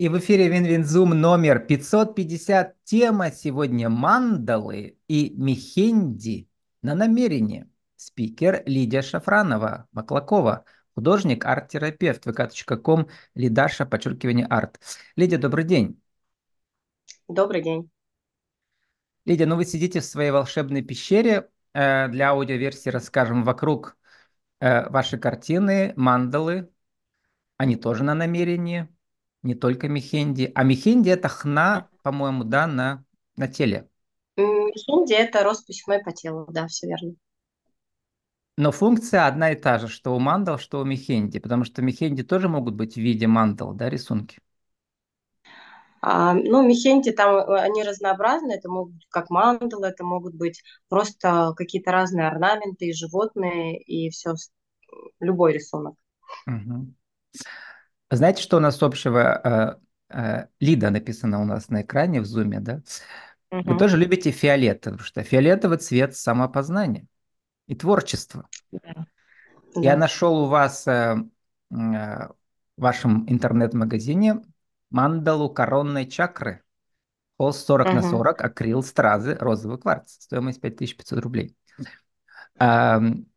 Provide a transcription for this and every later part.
И в эфире WinWinZoom номер 550. Тема сегодня мандалы и мехенди на намерение. Спикер Лидия Шафранова, Маклакова, художник, арт-терапевт, vk.com, лидаша, подчеркивание, арт. Лидия, добрый день. Добрый день. Лидия, ну вы сидите в своей волшебной пещере. Э, для аудиоверсии расскажем вокруг э, вашей картины, мандалы. Они тоже на намерении не только Мехенди. А Мехенди это хна, по-моему, да, на, на теле. Мехенди это роспись хной по телу, да, все верно. Но функция одна и та же, что у мандал, что у Мехенди, потому что Мехенди тоже могут быть в виде мандал, да, рисунки. А, ну, мехенди там, э, они разнообразны, это могут быть как мандалы, это могут быть просто какие-то разные орнаменты, животные и все, любой рисунок. Угу. Знаете, что у нас общего? Э, э, Лида написано у нас на экране в зуме, да? Угу. Вы тоже любите фиолетовый, потому что фиолетовый цвет самопознания и творчества. Да. Я да. нашел у вас э, в вашем интернет-магазине мандалу коронной чакры. Холст 40 угу. на 40, акрил, стразы, розовый кварц. Стоимость 5500 рублей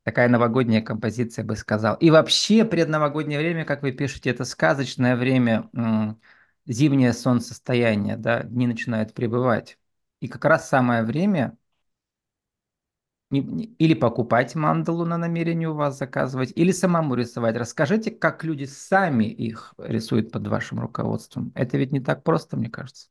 такая новогодняя композиция, бы сказал. И вообще предновогоднее время, как вы пишете, это сказочное время, зимнее солнцестояние, да, дни начинают прибывать. И как раз самое время или покупать мандалу на намерение у вас заказывать, или самому рисовать. Расскажите, как люди сами их рисуют под вашим руководством. Это ведь не так просто, мне кажется.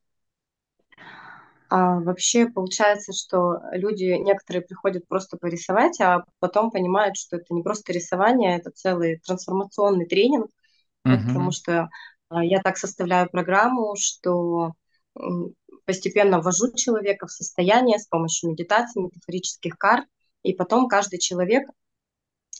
А вообще получается, что люди некоторые приходят просто порисовать, а потом понимают, что это не просто рисование, это целый трансформационный тренинг, угу. потому что а, я так составляю программу, что постепенно ввожу человека в состояние с помощью медитации, метафорических карт, и потом каждый человек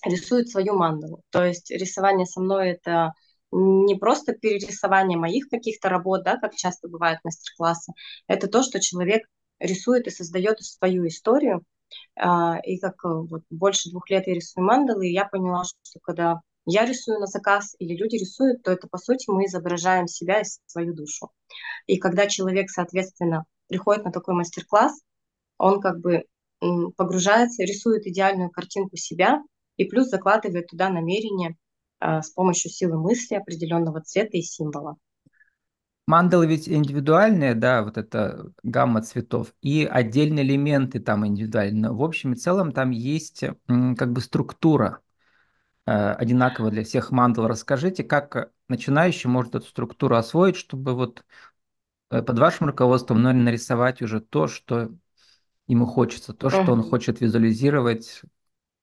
рисует свою мандалу. То есть рисование со мной это не просто перерисование моих каких-то работ, да, как часто бывает мастер-классы, это то, что человек рисует и создает свою историю. А, и как э, вот больше двух лет я рисую мандалы, и я поняла, что когда я рисую на заказ или люди рисуют, то это, по сути, мы изображаем себя и свою душу. И когда человек, соответственно, приходит на такой мастер-класс, он как бы погружается, рисует идеальную картинку себя и плюс закладывает туда намерение с помощью силы мысли определенного цвета и символа. Мандалы ведь индивидуальные, да, вот это гамма цветов, и отдельные элементы там индивидуальные. В общем и целом там есть как бы структура э, одинаковая для всех мандал. Расскажите, как начинающий может эту структуру освоить, чтобы вот э, под вашим руководством ну, нарисовать уже то, что ему хочется, то, что он хочет визуализировать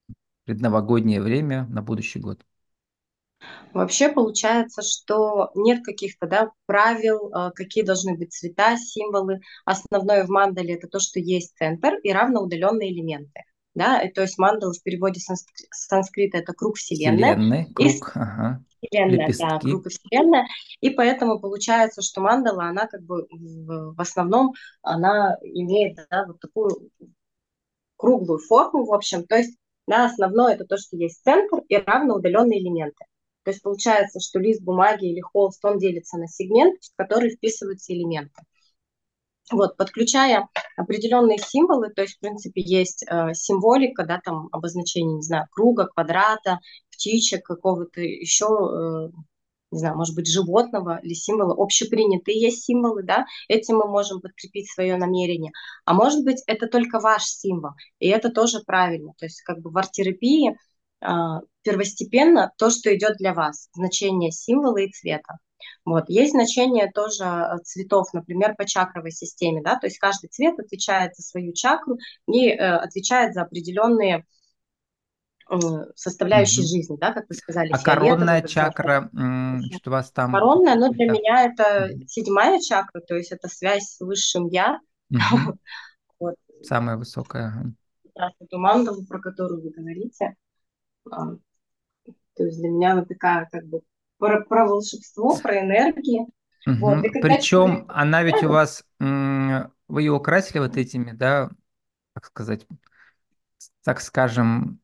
в предновогоднее время на будущий год. Вообще получается, что нет каких-то да, правил, э, какие должны быть цвета, символы. Основное в мандале это то, что есть центр и равноудаленные элементы. Да? И, то есть мандала в переводе с санскрита это круг Вселенной. Вселенной, круг, и, ага. Вселенная, Лепестки. да, круг и Вселенная. И поэтому получается, что мандала, она как бы в, в основном, она имеет да, вот такую круглую форму, в общем. То есть да, основное это то, что есть центр и равноудаленные элементы. То есть получается, что лист бумаги или холст, он делится на сегмент, в который вписываются элементы. Вот, подключая определенные символы, то есть, в принципе, есть э, символика, да, там обозначение, не знаю, круга, квадрата, птичек, какого-то еще, э, не знаю, может быть, животного или символа, общепринятые есть символы, да, этим мы можем подкрепить свое намерение. А может быть, это только ваш символ, и это тоже правильно. То есть, как бы в арт-терапии первостепенно то, что идет для вас, значение символа и цвета. Вот. Есть значение тоже а, цветов, например, по чакровой системе, да, то есть каждый цвет отвечает за свою чакру и э, отвечает за определенные э, составляющие угу. жизни, да, как вы сказали. А коронная чакра, что у вас там? Коронная, ну, для да. меня это седьмая чакра, то есть это связь с высшим Я. Угу. вот. Самая высокая. Эту мандалу, про которую вы говорите. То есть для меня она такая как бы про, про волшебство, про энергии. Угу. Вот. Причем человек... она ведь у вас, вы ее украсили вот этими, да, как сказать, так скажем,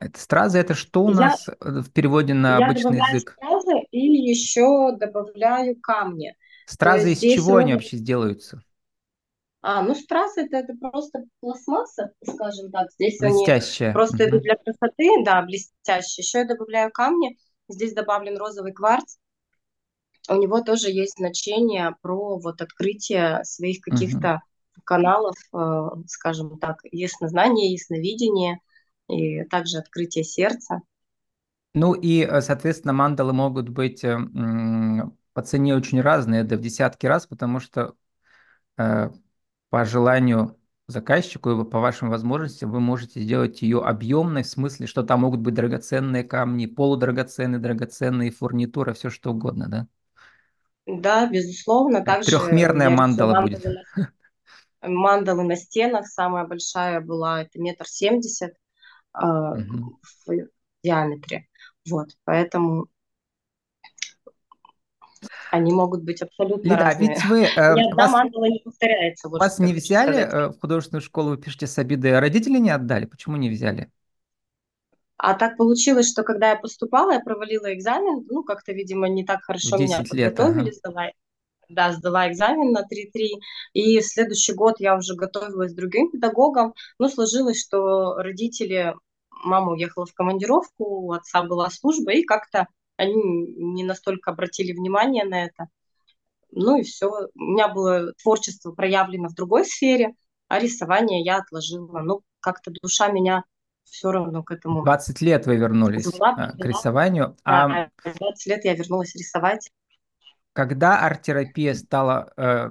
Это стразы, это что у Я, нас э, в переводе на я обычный язык? стразы и еще добавляю камни. Стразы из чего они вообще сделаются? А, ну стразы это, это просто пластмасса, скажем так. Здесь они Блестящая. просто идут Мгм. для красоты, да, блестящие. Еще я добавляю камни. Здесь добавлен розовый кварц. У него тоже есть значение про вот открытие своих каких-то каналов, э, скажем так, яснознание, ясновидение и также открытие сердца. Ну и, э, соответственно, мандалы могут быть э, по цене очень разные, да в десятки раз, потому что по желанию заказчику и по вашим возможностям вы можете сделать ее объемной, в смысле, что там могут быть драгоценные камни, полудрагоценные, драгоценные фурнитура, все что угодно, да? Да, безусловно. Также Трехмерная мандала будет. мандалы на, мандалы на стенах. Самая большая была это метр семьдесят э, Мгм. в диаметре. Вот, поэтому они могут быть абсолютно Лида, а разные. ведь вы, э, Ни одна вас, мандала не повторяется, вот вас не взяли сказать. э, в художественную школу, вы пишете с обидой, а родители не отдали? Почему не взяли А так получилось, что когда я поступала, я провалила экзамен, ну, как-то, видимо, не так хорошо меня 10 лет? подготовили, Ага. сдала, да, сдала экзамен на три-три, и в следующий год я уже готовилась с другим педагогом, но сложилось, что родители, мама уехала в командировку, у отца была служба, и как-то они не настолько обратили внимание на это. Ну и все. У меня было творчество проявлено в другой сфере, а рисование я отложила. Ну, как-то душа меня все равно к этому 20 лет вы вернулись звала, э, к рисованию. А Да, в 20 лет я вернулась рисовать. когда арт-терапия стала э,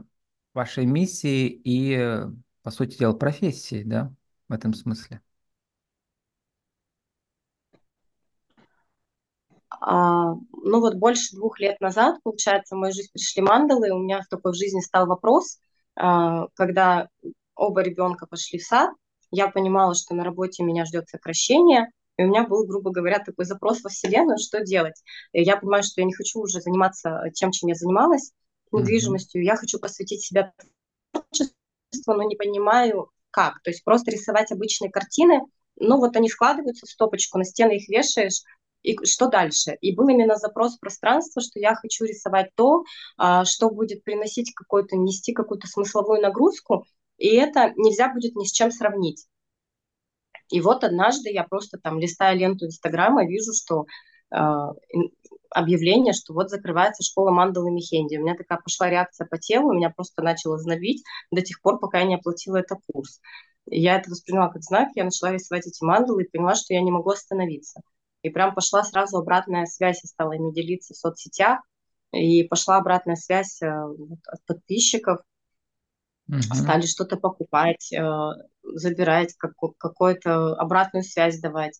вашей миссией и, э, по сути дела, профессией, да, в этом смысле? А, ну вот больше двух лет назад, получается, в мою жизнь пришли мандалы, и у меня такой в жизни стал вопрос, а, когда оба ребенка пошли в сад, я понимала, что на работе меня ждет сокращение, и у меня был, грубо говоря, такой запрос во Вселенную, что делать. И я понимаю, что я не хочу уже заниматься тем, чем я занималась, недвижимостью, я хочу посвятить себя творчеству, но не понимаю, как. То есть просто рисовать обычные картины, ну вот они складываются в стопочку, на стены их вешаешь, и что дальше? И был именно запрос пространства, что я хочу рисовать то, а, что будет приносить какой-то, нести какую-то смысловую нагрузку, и это нельзя будет ни с чем сравнить. И вот однажды я просто там листая ленту Инстаграма, вижу, что э, объявление, что вот закрывается школа мандалы Мехенди. У меня такая пошла реакция по телу, меня просто начало знобить до тех пор, пока я не оплатила этот курс. Я это восприняла как знак, я начала рисовать эти мандалы и поняла, что я не могу остановиться. И прям пошла сразу обратная связь, я стала ими делиться в соцсетях, и пошла обратная связь э, от подписчиков, Мгм. стали что-то покупать, э, забирать, како- какую-то обратную связь давать.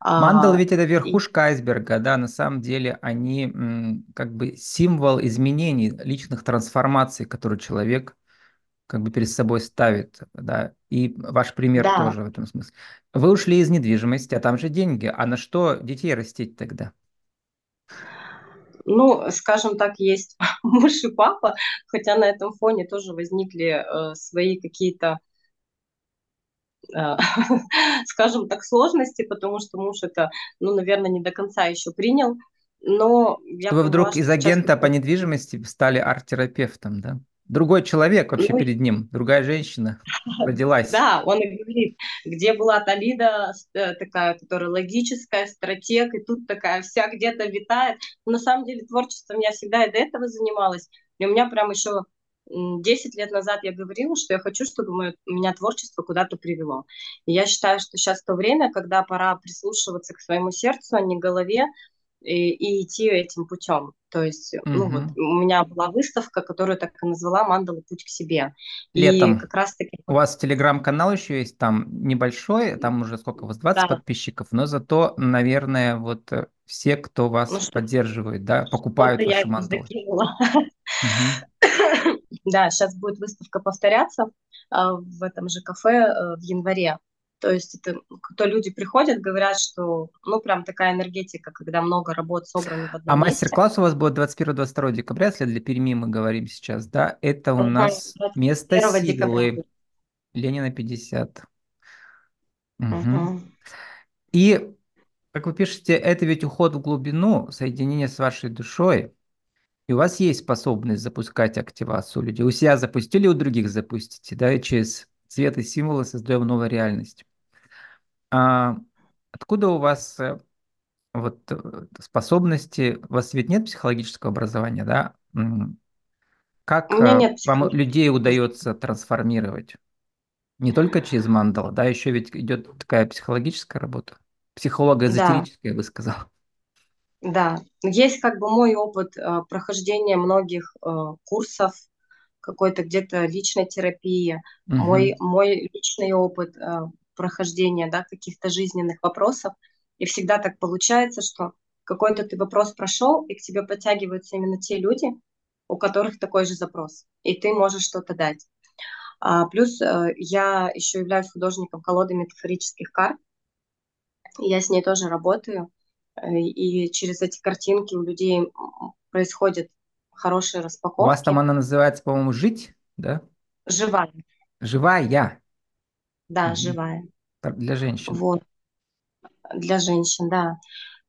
А, ведь это верхушка айсберга, да, на самом деле они как бы символ изменений, личных трансформаций, которые человек как бы перед собой ставит, да, и ваш пример да, тоже в этом смысле. Вы ушли из недвижимости, а там же деньги, а на что детей растить тогда? ну, скажем так, есть муж и папа, хотя на этом фоне тоже возникли э, свои какие-то, э, скажем так, сложности, потому что муж это, ну, наверное, не до конца еще принял, но я Что вы вдруг из сейчас агента по такой недвижимости стали арт-терапевтом, да? Другой человек вообще ну, перед ним, другая женщина родилась. Да, он и говорит, где была Талида э, такая, которая логическая, стратег, и тут такая вся где-то витает. Но на самом деле творчеством я всегда и до этого занималась. И у меня прям еще 10 лет назад я говорила, что я хочу, чтобы мое, меня творчество куда-то привело. И я считаю, что сейчас то время, когда пора прислушиваться к своему сердцу, а не голове, и, и идти этим путем. То есть, ну вот, у меня была выставка, которую так и назвала «Мандала. Путь к себе». И Летом. как раз-таки У вас телеграм-канал еще есть, там небольшой, там уже сколько у вас, 20 да, подписчиков, но зато, наверное, вот э, все, кто Ну, вас что, поддерживает, да, покупают мандалы. закинула. Мгм. Да, сейчас будет выставка повторяться а, в этом же кафе а, в январе. То есть это, то люди приходят, говорят, что, ну, прям такая энергетика, когда много работ собраны в А одном месте. мастер-класс у вас будет 21-22 декабря, если для Перми мы говорим сейчас, да, это у Мгм. нас место 21 декабря силы, будет. Ленина 50. Мгм. Мгм. И, как вы пишете, это ведь уход в глубину, соединение с вашей душой. И у вас есть способность запускать активацию людей. У себя запустили, у других запустите, да, и через цвет и символы создаем новую реальность. А откуда у вас э, вот э, способности? У вас ведь нет психологического образования, да? Как У меня э, нет вам психологии. людей удается трансформировать? Не только через мандала, да, еще ведь идет такая психологическая работа. Да, Психолого-эзотерическая, я бы сказал. да. Есть как бы мой опыт э, прохождения многих э, курсов, какой-то где-то личной терапии, мой, мой личный опыт э, прохождения да, каких-то жизненных вопросов. И всегда так получается, что какой-то ты вопрос прошел, и к тебе подтягиваются именно те люди, у которых такой же запрос, и ты можешь что-то дать. А, плюс э, я еще являюсь художником колоды метафорических карт, я с ней тоже работаю, э, и через эти картинки у людей м, происходят хорошие У вас там она называется, по-моему, «Жить», да? Живая, «Живая». Да, Мгм. живая. Для женщин. Вот, для женщин, да.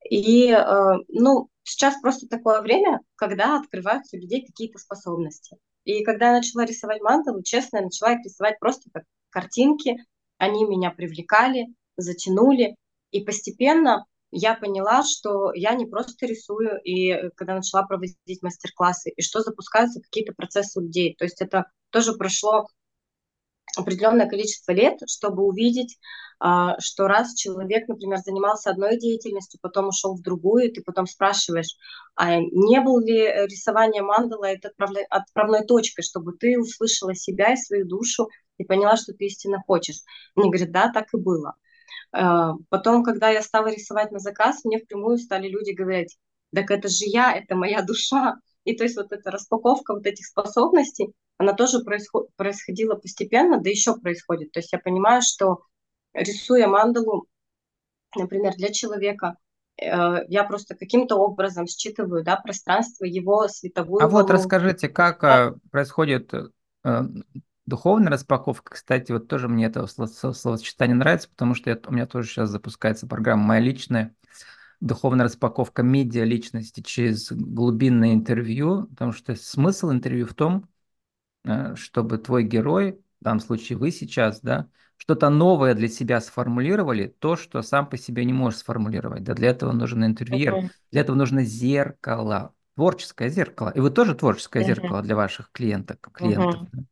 И, э, ну, сейчас просто такое время, когда открываются у людей какие-то способности. И когда я начала рисовать мандалу, честно, я начала их рисовать просто как картинки. Они меня привлекали, затянули. И постепенно я поняла, что я не просто рисую, и э, когда начала проводить мастер-классы, и что запускаются какие-то процессы у людей. То есть это тоже прошло определенное количество лет, чтобы увидеть, а, что раз человек, например, занимался одной деятельностью, потом ушел в другую, ты потом спрашиваешь, а не был ли рисование мандала это отправной точкой, чтобы ты услышала себя и свою душу и поняла, что ты истинно хочешь. Мне говорят, да, так и было. А, потом, когда я стала рисовать на заказ, мне впрямую стали люди говорить, так это же я, это моя душа. И то есть вот эта распаковка вот этих способностей, она тоже происход- происходила постепенно, да еще происходит. То есть я понимаю, что рисуя мандалу, например, для человека, э, я просто каким-то образом считываю да, пространство, его А световую вот волну. расскажите, как э, происходит э, духовная распаковка. Кстати, вот тоже мне это сло- сло- словосочетание нравится, потому что я- у меня тоже сейчас запускается программа моя личная духовная распаковка медиа личности через глубинное интервью, потому что смысл интервью в том, э, чтобы твой герой, в данном случае вы сейчас, да, что-то новое для себя сформулировали, то, что сам по себе не можешь сформулировать. Да, для этого нужен интервьюер, Мгм. для этого нужно зеркало, творческое зеркало. И вы тоже творческое Мгм. зеркало для ваших клиенток, клиентов. Да.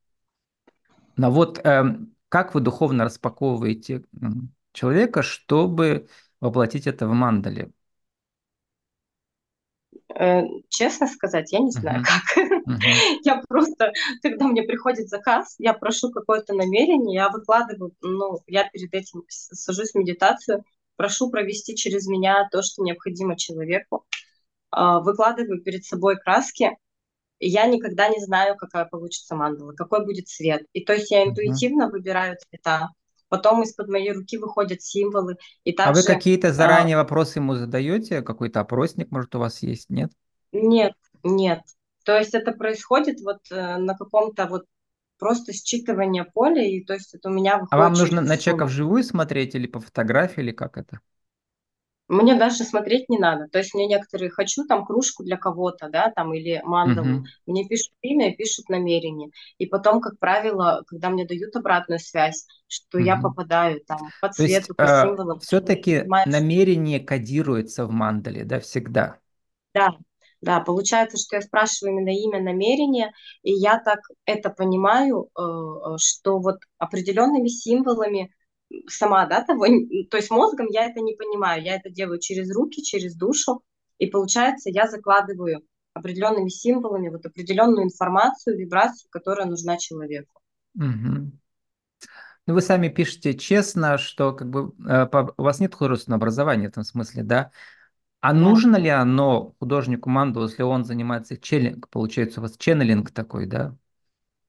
Но вот эм, как вы духовно распаковываете человека, чтобы воплотить это в мандале? Э, Честно сказать, я не знаю Мгм, как. мгм. Я просто, когда мне приходит заказ, я прошу какое-то намерение, я выкладываю, ну, я перед этим сажусь в медитацию, прошу провести через меня то, что необходимо человеку, а, выкладываю перед собой краски, и я никогда не знаю, какая получится мандала, какой будет цвет. И то есть я интуитивно выбираю цвета, потом из-под моей руки выходят символы, и А вы также какие-то а, заранее вопросы ему задаете? Какой-то опросник, может, у вас есть? Нет? нет, нет. То есть это происходит вот э, на каком-то вот просто считывание поля, и то есть это у меня А выходит вам нужно на человека вживую смотреть или по фотографии, или как это? Мне даже смотреть не надо. То есть мне некоторые хочу там кружку для кого-то, да, там или мандалу. Мгм. Мне пишут имя и пишут намерение. И потом, как правило, когда мне дают обратную связь, что я Мгм. попадаю там по То есть цвету, по символам, ты все-таки намерение кодируется в мандале, да, всегда. да, да, получается, что я спрашиваю именно имя, намерение, и я так это понимаю, э, э, что вот определенными символами сама, да, того, то есть мозгом я это не понимаю, я это делаю через руки, через душу, и получается, я закладываю определенными символами вот определенную информацию, вибрацию, которая нужна человеку. Мгм. Ну, вы сами пишете честно, что как бы э, у вас нет художественного образования в этом смысле, да? А Да. нужно ли оно художнику манду, если он занимается челлинг, получается у вас ченнелинг такой, да?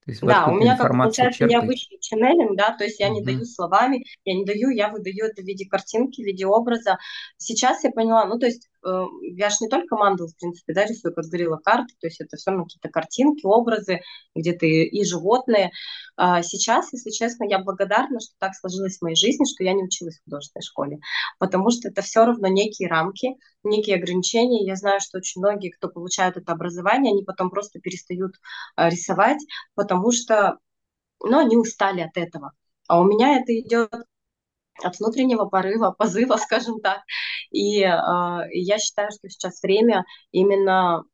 То есть Да, у меня как получается черпаете? необычный ченнелинг, да, то есть я не даю словами, я не даю, я выдаю это в виде картинки, в виде образа. Сейчас я поняла, ну, то есть я же не только мандал, в принципе, да, рисую, как говорила, карты, то есть это все равно какие-то картинки, образы, где-то и, и животные. А сейчас, если честно, я благодарна, что так сложилось в моей жизни, что я не училась в художественной школе, потому что это все равно некие рамки, некие ограничения. Я знаю, что очень многие, кто получают это образование, они потом просто перестают а, рисовать, потому что, ну, они устали от этого. А у меня это идет от внутреннего порыва, позыва, скажем так. И э, я считаю, что сейчас время именно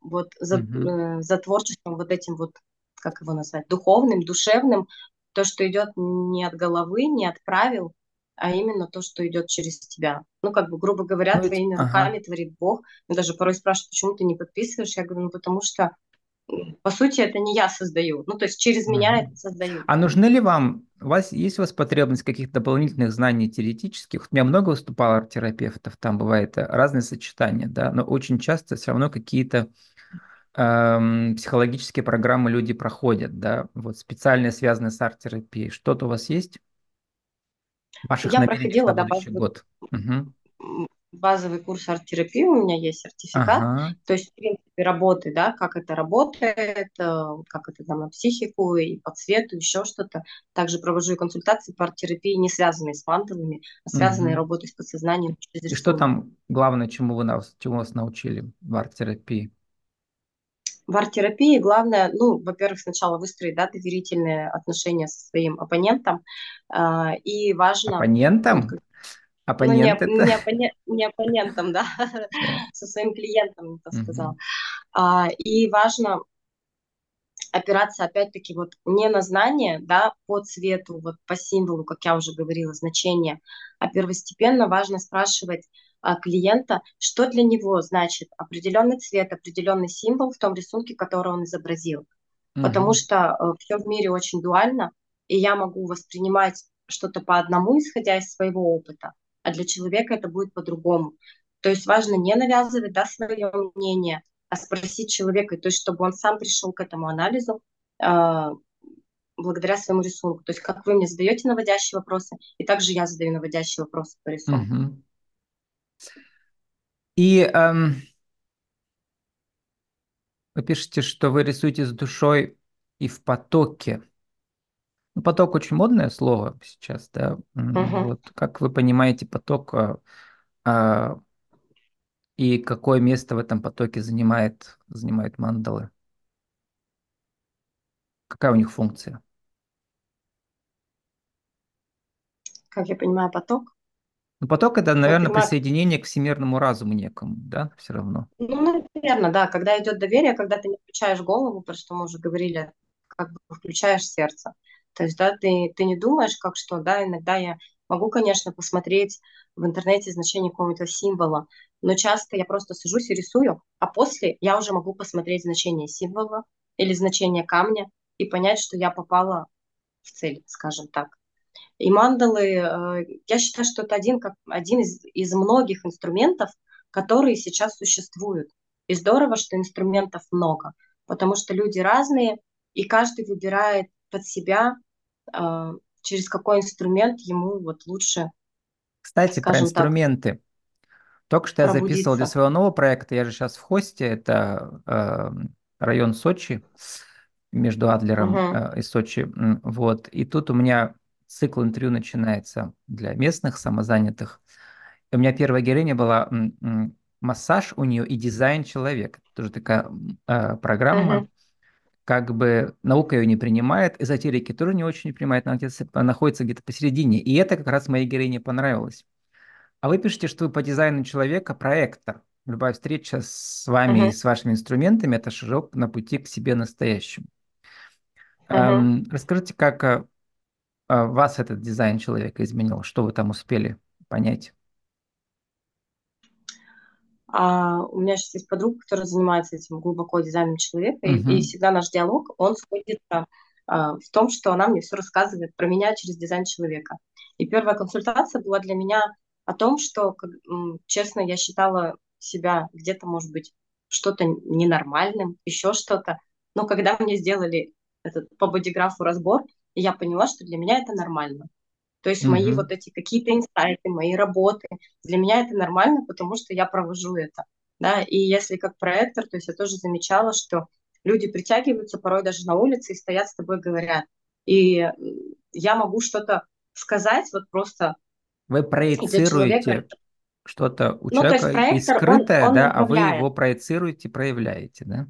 вот за, mm-hmm. за творчеством вот этим вот, как его назвать, духовным, душевным, то, что идет не от головы, не от правил, а именно то, что идет через тебя. Ну, как бы, грубо говоря, ну, твоими ага. руками творит Бог. Мне даже порой спрашивают, почему ты не подписываешь? Я говорю, ну, потому что по сути, это не я создаю. Ну, то есть через mm-hmm. меня это создаю. А нужны ли вам, у вас есть у вас потребность каких-то дополнительных знаний теоретических? У меня много выступало арт-терапевтов, там бывает разные сочетания, да, но очень часто все равно какие-то эм, психологические программы люди проходят, да, вот специальные, связанные с арт-терапией. Что-то у вас есть? Ваших я проходила, да, год. Угу базовый курс арт-терапии, у меня есть сертификат, ага. то есть, в принципе, работы, да, как это работает, э, как это там на психику и по цвету, еще что-то. Также провожу консультации по арт-терапии, не связанные с мантовыми, а связанные угу. работой с подсознанием. И что там главное, чему вы нас, чему вас научили в арт-терапии? В арт-терапии главное, ну, во-первых, сначала выстроить да, доверительные отношения со своим оппонентом, э, и важно... Оппонентом? Оппонент ну, не, не, оппонент, не оппонентом, да, со своим клиентом, это сказал. А, и важно опираться, опять-таки, вот не на знание, да, по цвету, вот по символу, как я уже говорила, значение, а первостепенно важно спрашивать а, клиента, что для него значит определенный цвет, определенный символ в том рисунке, который он изобразил. Потому что э, все в мире очень дуально, и я могу воспринимать что-то по одному, исходя из своего опыта, а для человека это будет по-другому. То есть важно не навязывать да, свое мнение, а спросить человека, то есть чтобы он сам пришел к этому анализу э, благодаря своему рисунку. То есть как вы мне задаете наводящие вопросы, и также я задаю наводящие вопросы по рисунку. Угу. И эм, вы пишете, что вы рисуете с душой и в потоке. Ну, поток очень модное слово сейчас, да. Угу. Вот как вы понимаете поток а, а, и какое место в этом потоке занимает, занимает мандалы? Какая у них функция? Как я понимаю, поток? Ну, поток это, наверное, понимаю... присоединение к всемирному разуму некому, да, все равно. Ну, наверное, да. Когда идет доверие, когда ты не включаешь голову, про что мы уже говорили, как бы включаешь сердце. То есть, да, ты, ты не думаешь, как что, да, иногда я могу, конечно, посмотреть в интернете значение какого-то символа, но часто я просто сажусь и рисую, а после я уже могу посмотреть значение символа или значение камня и понять, что я попала в цель, скажем так. И мандалы, э, я считаю, что это один, как, один из, из многих инструментов, которые сейчас существуют. И здорово, что инструментов много, потому что люди разные, и каждый выбирает под себя, через какой инструмент ему вот лучше. Кстати, про инструменты. Так, Только что я записывал для своего нового проекта, я же сейчас в хосте, это э, район Сочи, между Адлером угу. э, и Сочи. Вот. И тут у меня цикл интервью начинается для местных самозанятых. И у меня первая героиня была массаж у нее и дизайн человека. Тоже такая э, программа. Угу как бы наука ее не принимает, эзотерики тоже не очень принимает, она где-то находится где-то посередине. И это как раз моей героине понравилось. А вы пишете, что вы по дизайну человека проектор. Любая встреча с вами uh-huh. и с вашими инструментами – это шажок на пути к себе настоящему. Uh-huh. Эм, расскажите, как э, вас этот дизайн человека изменил? Что вы там успели понять? А у меня сейчас есть подруга, которая занимается этим глубоко дизайном человека, uh-huh. и, и всегда наш диалог, он сходится а, в том, что она мне все рассказывает про меня через дизайн человека. И первая консультация была для меня о том, что, честно, я считала себя где-то, может быть, что-то ненормальным, еще что-то. Но когда мне сделали этот по бодиграфу разбор, я поняла, что для меня это нормально. То есть мои вот эти какие-то инсайты, мои работы, для меня это нормально, потому что я провожу это. Да? И если как проектор, то есть я тоже замечала, что люди притягиваются порой даже на улице и стоят с тобой, говорят. И я могу что-то сказать, вот просто Вы проецируете что-то у ну, человека то есть скрытое, он, он да, а вы его проецируете, проявляете, да?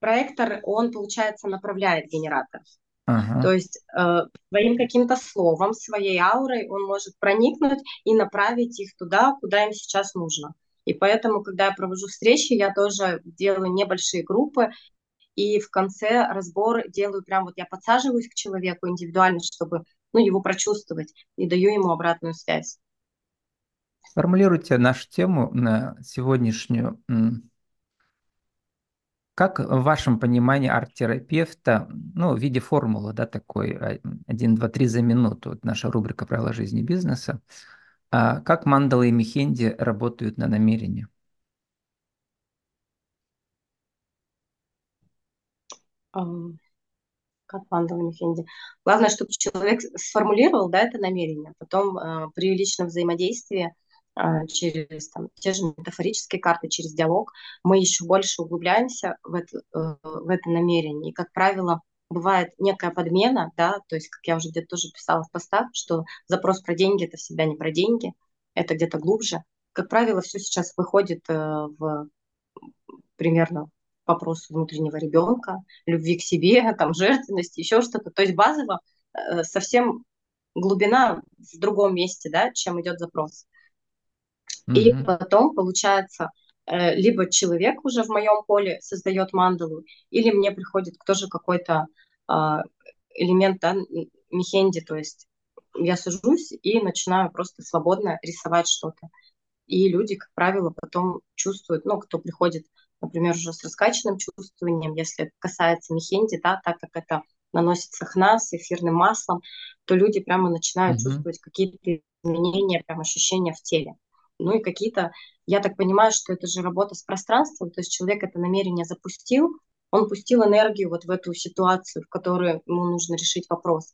Проектор, он, получается, направляет генератор. Ага. То есть э, своим каким-то словом, своей аурой он может проникнуть и направить их туда, куда им сейчас нужно. И поэтому, когда я провожу встречи, я тоже делаю небольшие группы, и в конце разбор делаю прям вот я подсаживаюсь к человеку индивидуально, чтобы ну, его прочувствовать, и даю ему обратную связь. Сформулируйте нашу тему на сегодняшнюю. Как в вашем понимании арт-терапевта, ну, в виде формулы, да, такой 1, 2, 3 за минуту, вот наша рубрика «Правила жизни и бизнеса», а как мандалы и мехенди работают на намерение? как мандалы и мехенди? Главное, чтобы человек сформулировал, да, это намерение. Потом э, при личном взаимодействии а, через там, те же метафорические карты, через диалог, мы еще больше углубляемся в это, э, в это намерение. И, как правило, бывает некая подмена, да, то есть, как я уже где-то тоже писала в постах, что запрос про деньги – это всегда не про деньги, это где-то глубже. Как правило, все сейчас выходит э, в примерно вопрос внутреннего ребенка, любви к себе, там, жертвенности, еще что-то. То есть базово э, совсем глубина в другом месте, да, чем идет запрос. Mm-hmm. И потом, получается, э, либо человек уже в моем поле создает мандалу, или мне приходит тоже какой-то а, элемент да, мехенди, то есть я сажусь и начинаю просто свободно рисовать что-то. И люди, как правило, потом чувствуют, ну, кто приходит, например, уже с раскачанным чувствованием, если это касается мехенди, да, так как это наносится хна с эфирным маслом, то люди прямо начинают mm-hmm. чувствовать какие-то изменения, прям ощущения в теле ну и какие-то, я так понимаю, что это же работа с пространством, то есть человек это намерение запустил, он пустил энергию вот в эту ситуацию, в которой ему нужно решить вопрос.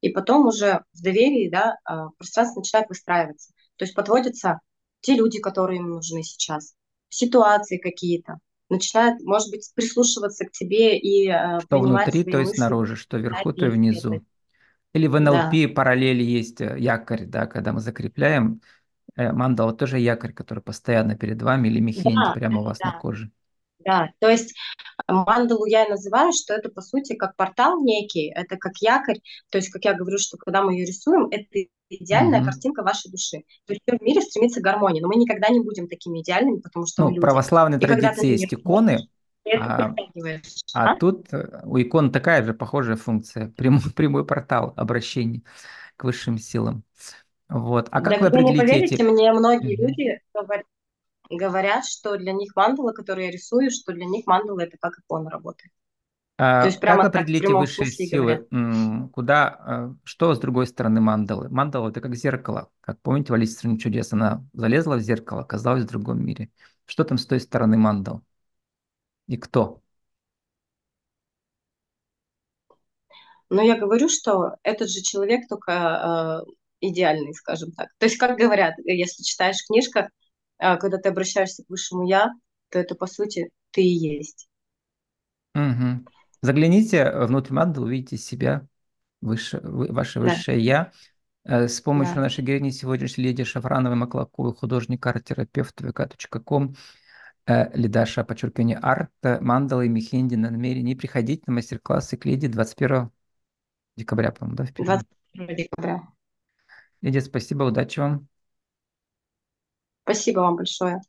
И потом уже в доверии, да, а, пространство начинает выстраиваться. То есть подводятся те люди, которые ему нужны сейчас, ситуации какие-то, начинает, может быть, прислушиваться к тебе и э, что внутри, то есть снаружи, что вверху, то и внизу. Или в НЛП да. параллели есть э, якорь, да, когда мы закрепляем Э, мандала тоже якорь, который постоянно перед вами, или мехенди да, прямо у вас да. на коже. Да, то есть э, мандалу я и называю, что это по сути как портал некий, это как якорь, то есть как я говорю, что когда мы ее рисуем, это идеальная угу. картинка вашей души. То есть в мире стремится к гармонии, но мы никогда не будем такими идеальными, потому что ну, мы люди. православной традиции есть иконы, а, а, а тут э, у икон такая же похожая функция, прямой, прямой портал обращения к высшим силам. Вот. А как да, вы определите не поверите, эти... мне многие mm-hmm. люди говорят, говорят, что для них мандала, которые я рисую, что для них мандала это как икона работает. А, То есть прямо как определите высшие силы? Говорят. Куда, а, что с другой стороны мандалы? Мандала это как зеркало. Как помните, в Алисе стране чудес она залезла в зеркало, оказалась в другом мире. Что там с той стороны мандал? И кто? Но я говорю, что этот же человек только э, идеальный, скажем так. То есть, как говорят, если читаешь в книжках, а, когда ты обращаешься к высшему я, то это, по сути, ты и есть. Угу. Загляните внутрь мандалы, увидите себя, выше, ваше высшее да. я. Э, с помощью да. нашей героини сегодняшней леди Шафрановой Маклаковой, художник, арт-терапевт, vk.com, э, лидаша, подчеркивание, арт, мандала и мехенди на намерении приходить на мастер-классы к леди 21 декабря, по-моему, да? Впереди? 21 декабря. Лидия, спасибо, удачи вам. Спасибо вам большое.